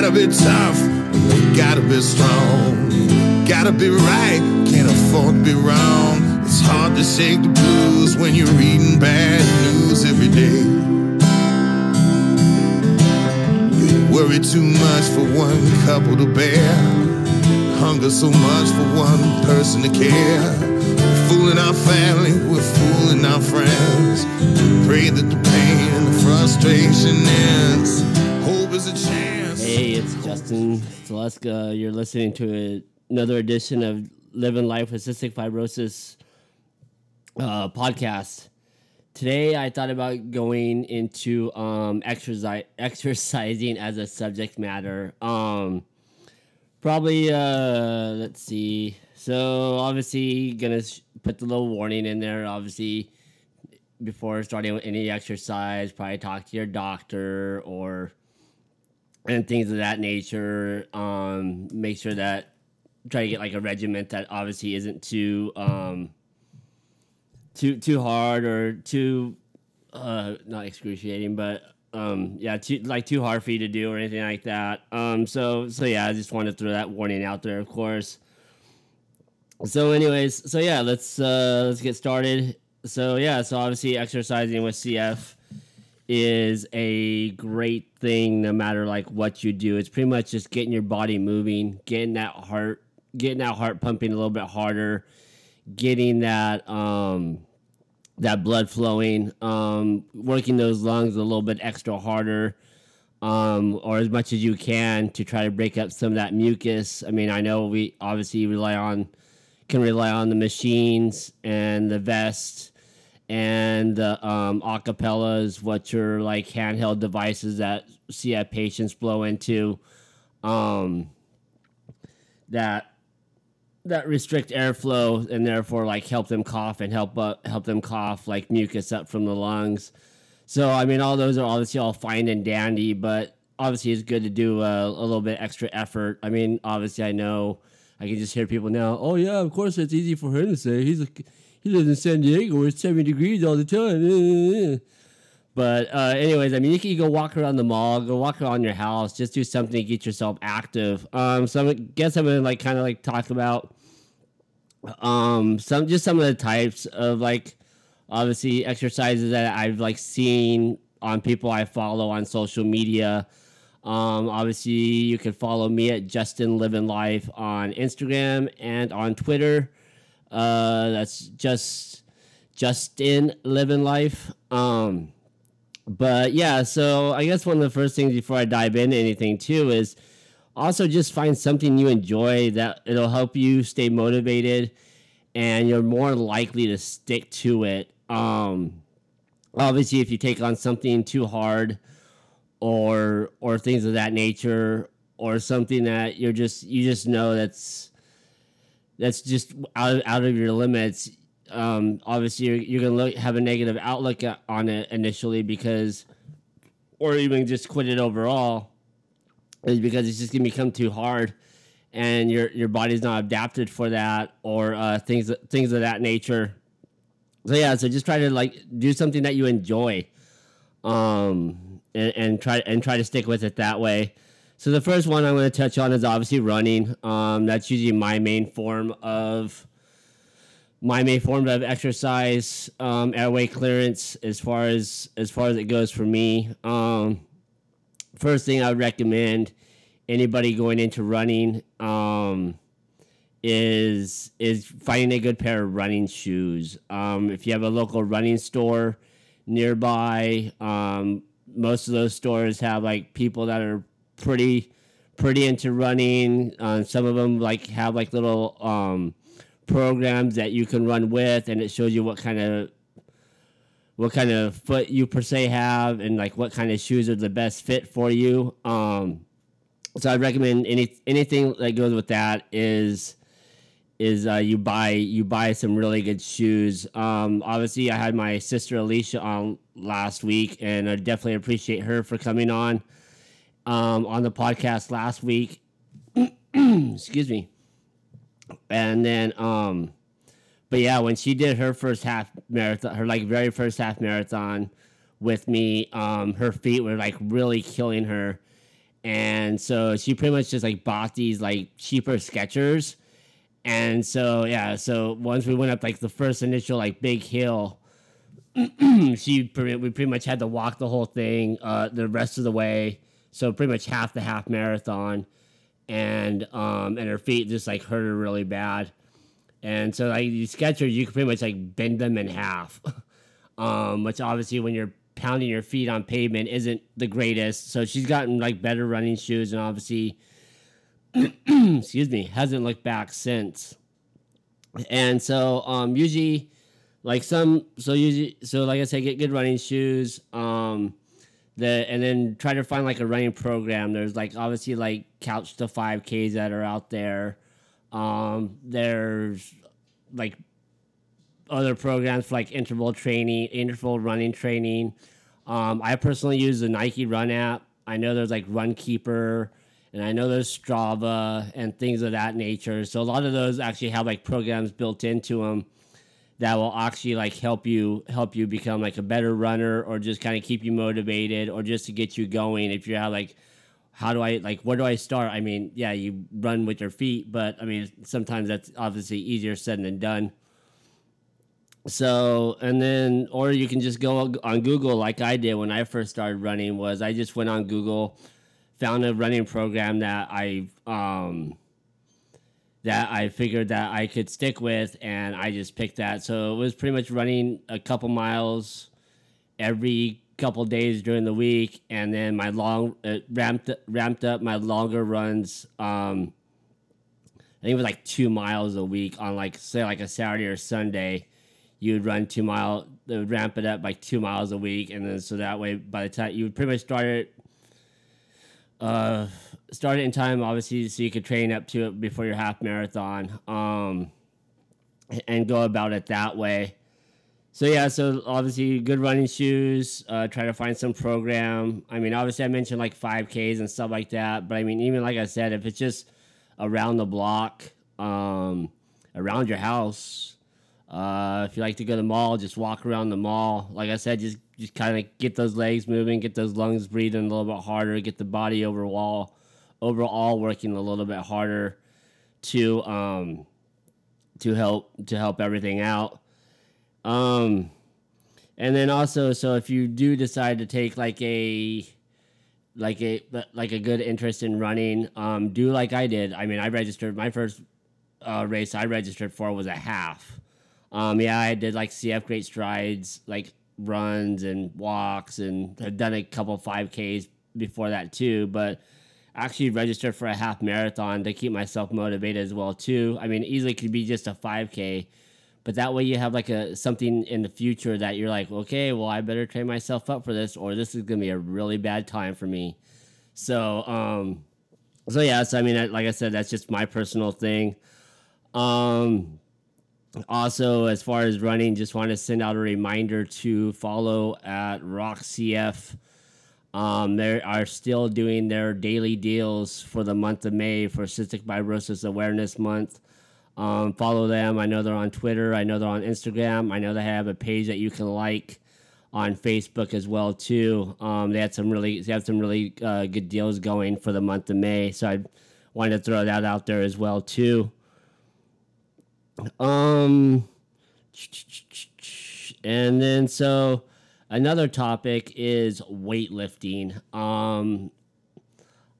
gotta be tough, gotta be strong. Gotta be right, can't afford to be wrong. It's hard to shake the blues when you're reading bad news every day. You worry too much for one couple to bear. Hunger so much for one person to care. Fooling our family, we're fooling our friends. Pray that the pain and the frustration ends. Hope is a chance. Justin Zaleska. You're listening to another edition of Living Life with Cystic Fibrosis uh, podcast. Today, I thought about going into um, exercise, exercising as a subject matter. Um, probably, uh, let's see. So, obviously, gonna sh- put the little warning in there. Obviously, before starting with any exercise, probably talk to your doctor or and things of that nature. Um, make sure that try to get like a regiment that obviously isn't too um, too too hard or too uh, not excruciating, but um, yeah, too like too hard for you to do or anything like that. Um, so so yeah, I just wanted to throw that warning out there, of course. So, anyways, so yeah, let's uh, let's get started. So yeah, so obviously exercising with CF is a great thing no matter like what you do. It's pretty much just getting your body moving, getting that heart getting that heart pumping a little bit harder, getting that um that blood flowing, um, working those lungs a little bit extra harder, um, or as much as you can to try to break up some of that mucus. I mean, I know we obviously rely on can rely on the machines and the vest and the um, acapellas, which are like handheld devices that CF patients blow into, um, that that restrict airflow and therefore like help them cough and help uh, help them cough like mucus up from the lungs. So I mean, all those are obviously all fine and dandy, but obviously it's good to do a, a little bit extra effort. I mean, obviously I know I can just hear people now. Oh yeah, of course it's easy for him to say. He's a he lives in San Diego where it's 70 degrees all the time. But uh, anyways, I mean, you can go walk around the mall, go walk around your house, just do something to get yourself active. Um, so I guess I'm gonna like kind of like talk about um some just some of the types of like obviously exercises that I've like seen on people I follow on social media. Um, obviously, you can follow me at Justin Living Life on Instagram and on Twitter. Uh, that's just just in Living Life. Um, but yeah, so I guess one of the first things before I dive into anything too is also just find something you enjoy that it'll help you stay motivated and you're more likely to stick to it. Um, obviously, if you take on something too hard or or things of that nature or something that you're just you just know that's that's just out of, out of your limits um, obviously you're, you're gonna look, have a negative outlook on it initially because or even just quit it overall is because it's just gonna become too hard and your your body's not adapted for that or uh, things things of that nature. So yeah so just try to like do something that you enjoy um and, and try and try to stick with it that way so the first one i'm going to touch on is obviously running. Um that's usually my main form of my main form of exercise um, airway clearance as far as as far as it goes for me. Um, first thing i would recommend anybody going into running um, is is finding a good pair of running shoes. Um, if you have a local running store nearby um, most of those stores have like people that are pretty pretty into running uh, some of them like have like little um, programs that you can run with, and it shows you what kind of what kind of foot you per se have, and like what kind of shoes are the best fit for you. Um, so I recommend any anything that goes with that is is uh, you buy you buy some really good shoes. Um, obviously, I had my sister Alicia on last week, and I definitely appreciate her for coming on um, on the podcast last week. Excuse me. And then um but yeah when she did her first half marathon her like very first half marathon with me um her feet were like really killing her. And so she pretty much just like bought these like cheaper Skechers, and so yeah, so once we went up like the first initial like big hill, she we pretty much had to walk the whole thing uh, the rest of the way, so pretty much half the half marathon, and um and her feet just like hurt her really bad, and so like these Skechers you can pretty much like bend them in half, um which obviously when you're pounding your feet on pavement isn't the greatest. So she's gotten like better running shoes and obviously excuse me, hasn't looked back since. And so um usually like some so usually so like I said get good running shoes um the and then try to find like a running program. There's like obviously like couch to 5Ks that are out there. Um there's like other programs for like interval training, interval running training. Um, I personally use the Nike Run app. I know there's like Runkeeper, and I know there's Strava and things of that nature. So a lot of those actually have like programs built into them that will actually like help you help you become like a better runner or just kind of keep you motivated or just to get you going if you're like how do I like where do I start? I mean, yeah, you run with your feet, but I mean sometimes that's obviously easier said than done. So, and then, or you can just go on Google like I did when I first started running. Was I just went on Google, found a running program that I um, that I figured that I could stick with, and I just picked that. So it was pretty much running a couple miles every couple days during the week, and then my long uh, ramped ramped up my longer runs. Um, I think it was like two miles a week on like say like a Saturday or Sunday you would run two mile, ramp it up like two miles a week, and then so that way by the time you would pretty much start it, uh, start it in time, obviously, so you could train up to it before your half marathon, um, and go about it that way. So yeah, so obviously good running shoes. Uh, try to find some program. I mean, obviously I mentioned like five Ks and stuff like that, but I mean, even like I said, if it's just around the block, um, around your house, uh, if you like to go to the mall, just walk around the mall. Like I said, just just kind of get those legs moving, get those lungs breathing a little bit harder, get the body overall overall working a little bit harder to um to help to help everything out. Um, and then also, so if you do decide to take like a like a like a good interest in running, um, do like I did. I mean, I registered my first uh, race I registered for was a half. Um, yeah, I did like CF Great Strides, like runs and walks, and had done a couple 5Ks before that too. But actually registered for a half marathon to keep myself motivated as well too. I mean, easily could be just a 5K, but that way you have like a something in the future that you're like, okay, well, I better train myself up for this, or this is gonna be a really bad time for me. So, um, so yeah, so I mean, like I said, that's just my personal thing. Um, also, as far as running, just want to send out a reminder to follow at RockCF. Um, they are still doing their daily deals for the month of May for Cystic Fibrosis Awareness Month. Um, follow them. I know they're on Twitter. I know they're on Instagram. I know they have a page that you can like on Facebook as well too. Um, they had some really they have some really uh, good deals going for the month of May. So I wanted to throw that out there as well too. Um, and then so another topic is weightlifting. Um,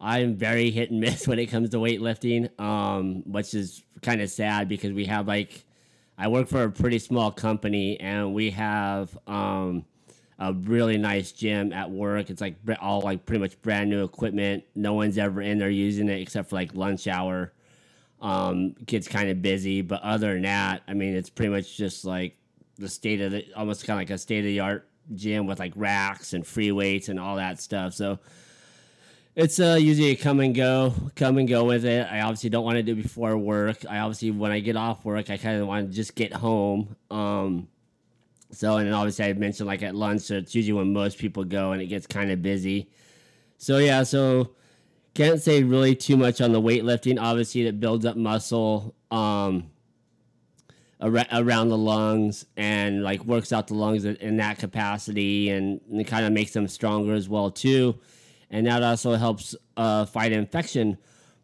I'm very hit and miss when it comes to weightlifting, um, which is kind of sad because we have like, I work for a pretty small company and we have um, a really nice gym at work. It's like all like pretty much brand new equipment. No one's ever in there using it except for like lunch hour um, gets kind of busy. But other than that, I mean, it's pretty much just like the state of the almost kind of like a state of the art gym with like racks and free weights and all that stuff. So it's uh, usually a come and go, come and go with it. I obviously don't want to do before work. I obviously when I get off work, I kind of want to just get home. Um, so and then obviously I mentioned like at lunch, so it's usually when most people go and it gets kind of busy. So yeah, so can't say really too much on the weightlifting. Obviously, it builds up muscle um, ar- around the lungs and like works out the lungs in that capacity, and, and kind of makes them stronger as well too. and that also helps uh, fight infection.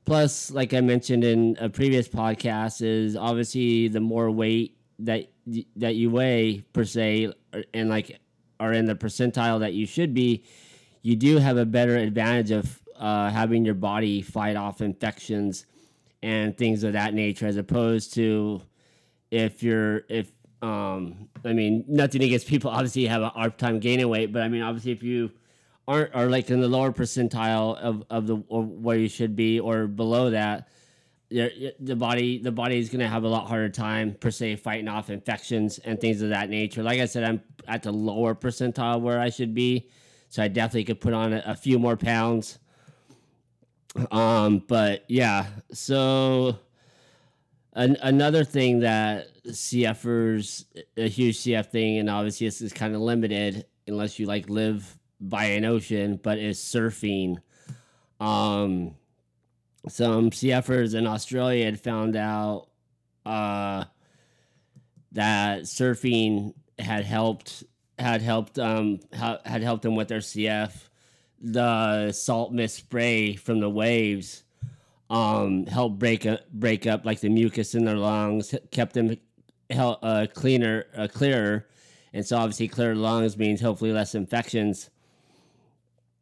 Plus, like I mentioned in a previous podcast, is obviously the more weight that that you weigh per se, and like are in the percentile that you should be, you do have a better advantage of uh, having your body fight off infections and things of that nature, as opposed to if you're if um I mean nothing against people obviously have a hard time gaining weight, but I mean obviously if you aren't are like in the lower percentile of, of the of where you should be or below that the body the body is going to have a lot harder time per se fighting off infections and things of that nature. Like i said i'm at the lower percentile where i should be so i definitely could put on a, a few more pounds. Um but yeah so an, another thing that cfers a huge cf thing and obviously this is kind of limited unless you like live by an ocean but is surfing um some CFers in Australia had found out uh, that surfing had helped had helped um ha- had helped them with their CF. The salt mist spray from the waves um helped break up break up like the mucus in their lungs, kept them uh, cleaner uh, clearer, and so obviously clearer lungs means hopefully less infections.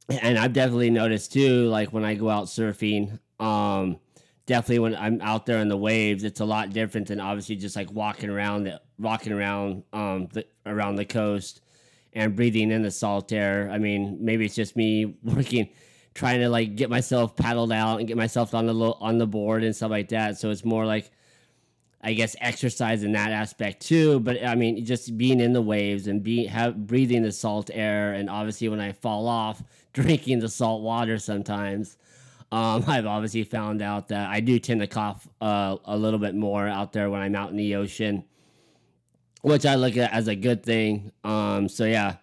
And I've definitely noticed too, like when I go out surfing, um, definitely when I'm out there in the waves, it's a lot different than obviously just like walking around, the, walking around, um, the, around the coast and breathing in the salt air. I mean, maybe it's just me working, trying to like get myself paddled out and get myself on the on the board and stuff like that. So it's more like, I guess, exercise in that aspect too. But I mean, just being in the waves and be have breathing the salt air, and obviously when I fall off, drinking the salt water sometimes. Um, I've obviously found out that I do tend to cough uh, a little bit more out there when I'm out in the ocean, which I look at as a good thing. Um, so yeah,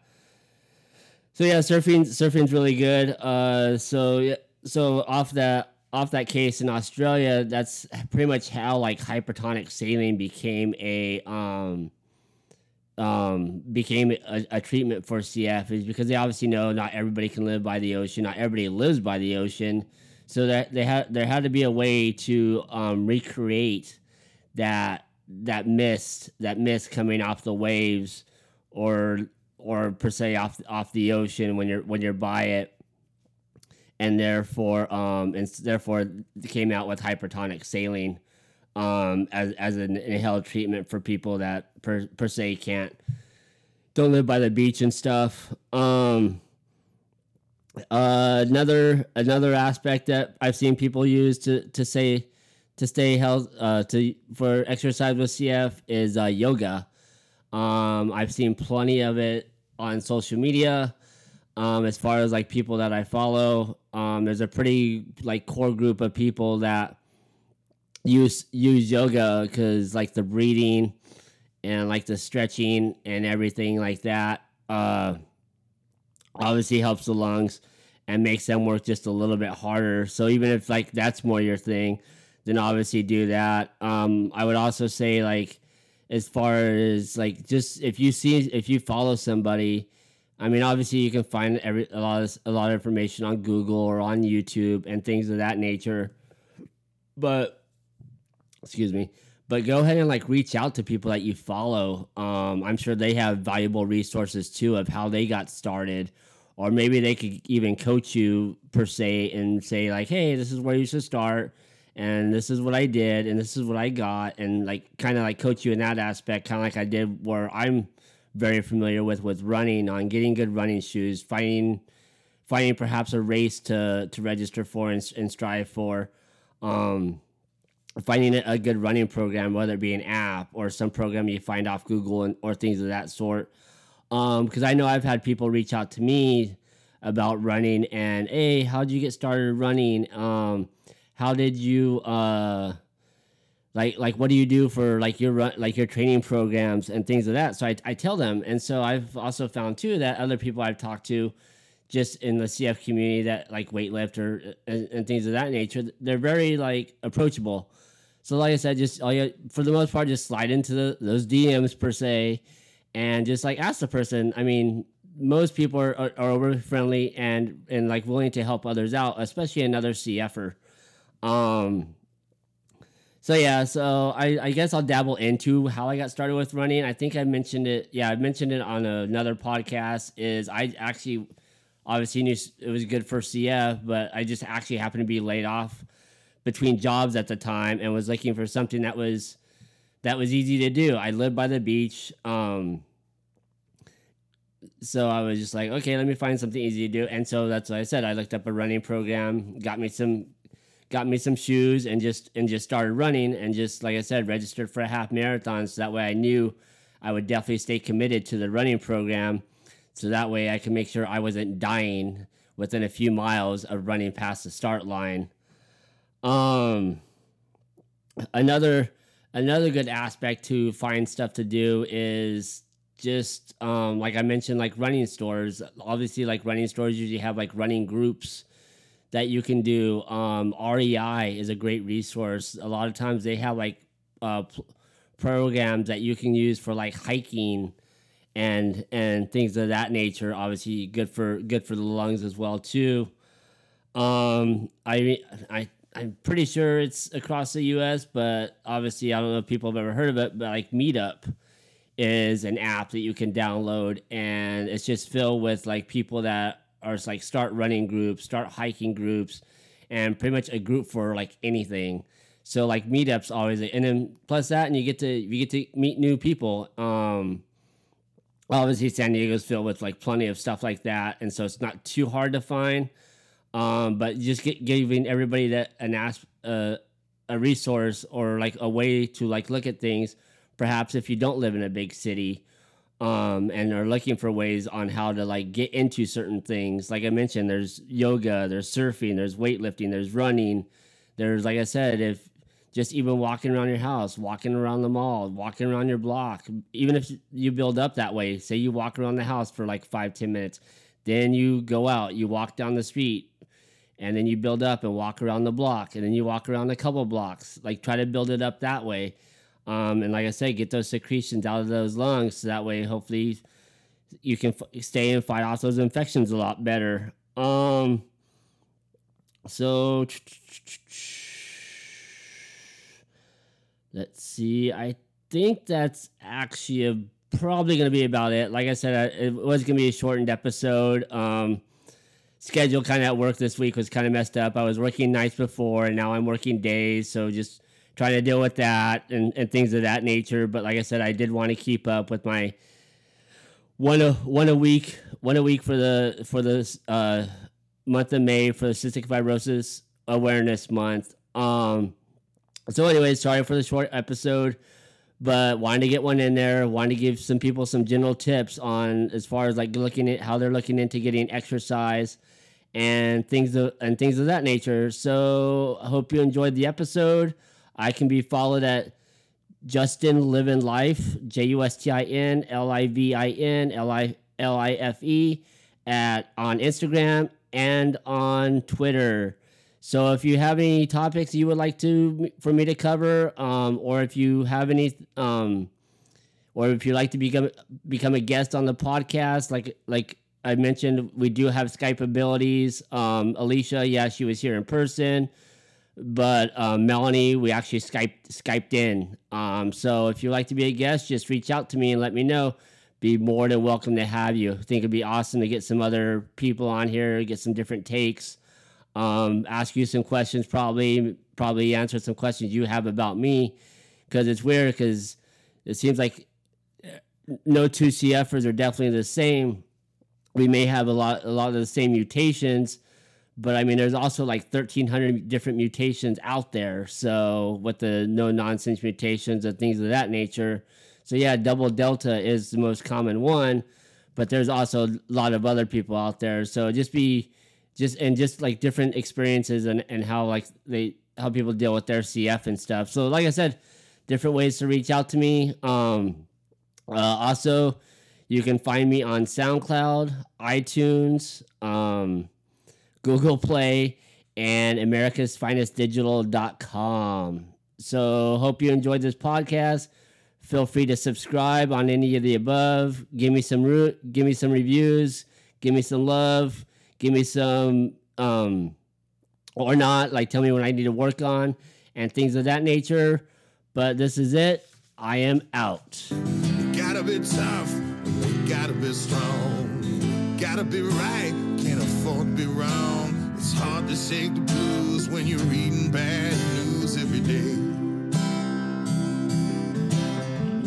so yeah, surfing surfing's really good. Uh, so so off that off that case in Australia, that's pretty much how like hypertonic saline became a um, um, became a, a, treatment for CF is because they obviously know not everybody can live by the ocean, not everybody lives by the ocean. So that they had there had to be a way to um, recreate that that mist that mist coming off the waves or or per se off off the ocean when you're when you're by it and therefore um and therefore came out with hypertonic saline um as as an inhaled treatment for people that per, per se can't don't live by the beach and stuff um uh, another another aspect that I've seen people use to to say to stay health uh, to for exercise with CF is uh, yoga. Um, I've seen plenty of it on social media. Um, as far as like people that I follow, um, there's a pretty like core group of people that use use yoga because like the breathing and like the stretching and everything like that. Uh, obviously helps the lungs and makes them work just a little bit harder. So even if like that's more your thing, then obviously do that. Um, I would also say like as far as like just if you see if you follow somebody, I mean obviously you can find every a lot of a lot of information on Google or on YouTube and things of that nature. But excuse me. But go ahead and like reach out to people that you follow. Um, I'm sure they have valuable resources too of how they got started or maybe they could even coach you per se and say like hey this is where you should start and this is what i did and this is what i got and like kind of like coach you in that aspect kind of like i did where i'm very familiar with with running on getting good running shoes finding finding perhaps a race to to register for and, and strive for um, finding a good running program whether it be an app or some program you find off google and, or things of that sort because um, I know I've had people reach out to me about running and hey, how did you get started running? Um, how did you uh, like like what do you do for like your run like your training programs and things of like that? So I, I tell them, and so I've also found too that other people I've talked to just in the CF community that like weightlift or and, and things of that nature, they're very like approachable. So like I said, just all you for the most part, just slide into the, those DMs per se and just like ask the person. I mean, most people are, are, are really friendly and and like willing to help others out, especially another CFer. Um, so yeah, so I, I guess I'll dabble into how I got started with running. I think I mentioned it. Yeah, I mentioned it on another podcast. Is I actually obviously knew it was good for CF, but I just actually happened to be laid off between jobs at the time and was looking for something that was that was easy to do. I lived by the beach. Um, so I was just like, okay, let me find something easy to do. And so that's what I said. I looked up a running program, got me some got me some shoes and just and just started running and just like I said, registered for a half marathon so that way I knew I would definitely stay committed to the running program. So that way I could make sure I wasn't dying within a few miles of running past the start line. Um another another good aspect to find stuff to do is just um, like I mentioned, like running stores. Obviously, like running stores usually have like running groups that you can do. Um, REI is a great resource. A lot of times they have like uh, programs that you can use for like hiking and and things of that nature. Obviously, good for good for the lungs as well too. Um, I I I'm pretty sure it's across the U.S., but obviously I don't know if people have ever heard of it. But like Meetup is an app that you can download, and it's just filled with like people that are like start running groups, start hiking groups, and pretty much a group for like anything. So like meetups always, and then plus that, and you get to you get to meet new people. Um, obviously San Diego's filled with like plenty of stuff like that, and so it's not too hard to find. Um, but just get, giving everybody that an ask uh, a resource or like a way to like look at things. Perhaps if you don't live in a big city, um, and are looking for ways on how to like get into certain things. Like I mentioned, there's yoga, there's surfing, there's weightlifting, there's running. There's like I said, if just even walking around your house, walking around the mall, walking around your block, even if you build up that way, say you walk around the house for like five, ten minutes, then you go out, you walk down the street, and then you build up and walk around the block, and then you walk around a couple blocks. Like try to build it up that way um, and like I said, get those secretions out of those lungs so that way, hopefully, you can f- stay and fight off those infections a lot better. Um, so let's see. I think that's actually a, probably going to be about it. Like I said, it was going to be a shortened episode. Um, schedule kind of at work this week was kind of messed up. I was working nights before, and now I'm working days. So just trying to deal with that and, and things of that nature. But like I said, I did want to keep up with my one a one a week one a week for the for the uh, month of May for the cystic fibrosis awareness month. Um, so, anyways, sorry for the short episode, but wanted to get one in there. Wanted to give some people some general tips on as far as like looking at how they're looking into getting exercise and things of and things of that nature. So, I hope you enjoyed the episode. I can be followed at Justin Living Life, J U S T I N L I V I N L I L I F E, at on Instagram and on Twitter. So if you have any topics you would like to for me to cover, um, or if you have any, um, or if you'd like to become become a guest on the podcast, like like I mentioned, we do have Skype abilities. Um, Alicia, yeah, she was here in person but um, Melanie, we actually skyped skyped in. Um, so if you'd like to be a guest, just reach out to me and let me know. Be more than welcome to have you. I think it'd be awesome to get some other people on here, get some different takes, um, ask you some questions, probably probably answer some questions you have about me, because it's weird because it seems like uh, no two CFers are definitely the same. We may have a lot a lot of the same mutations but I mean, there's also like 1,300 different mutations out there. So with the no nonsense mutations and things of that nature. So yeah, double delta is the most common one, but there's also a lot of other people out there. So just be just and just like different experiences and, and how like they how people deal with their CF and stuff. So like I said, different ways to reach out to me. Um, uh, also, you can find me on SoundCloud, iTunes. Um, Google Play, and America's Finest Digital.com. So, hope you enjoyed this podcast. Feel free to subscribe on any of the above. Give me some root. Give me some reviews. Give me some love. Give me some um, or not. Like tell me what I need to work on and things of that nature. But this is it. I am out. Gotta be tough, gotta be strong, gotta be right, be wrong. It's hard to shake the blues when you're reading bad news every day.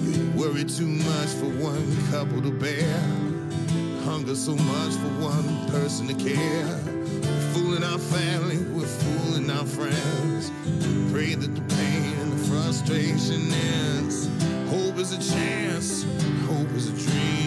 You Worry too much for one couple to bear, hunger so much for one person to care. Fooling our family, we're fooling our friends. Pray that the pain and the frustration ends. Hope is a chance, hope is a dream.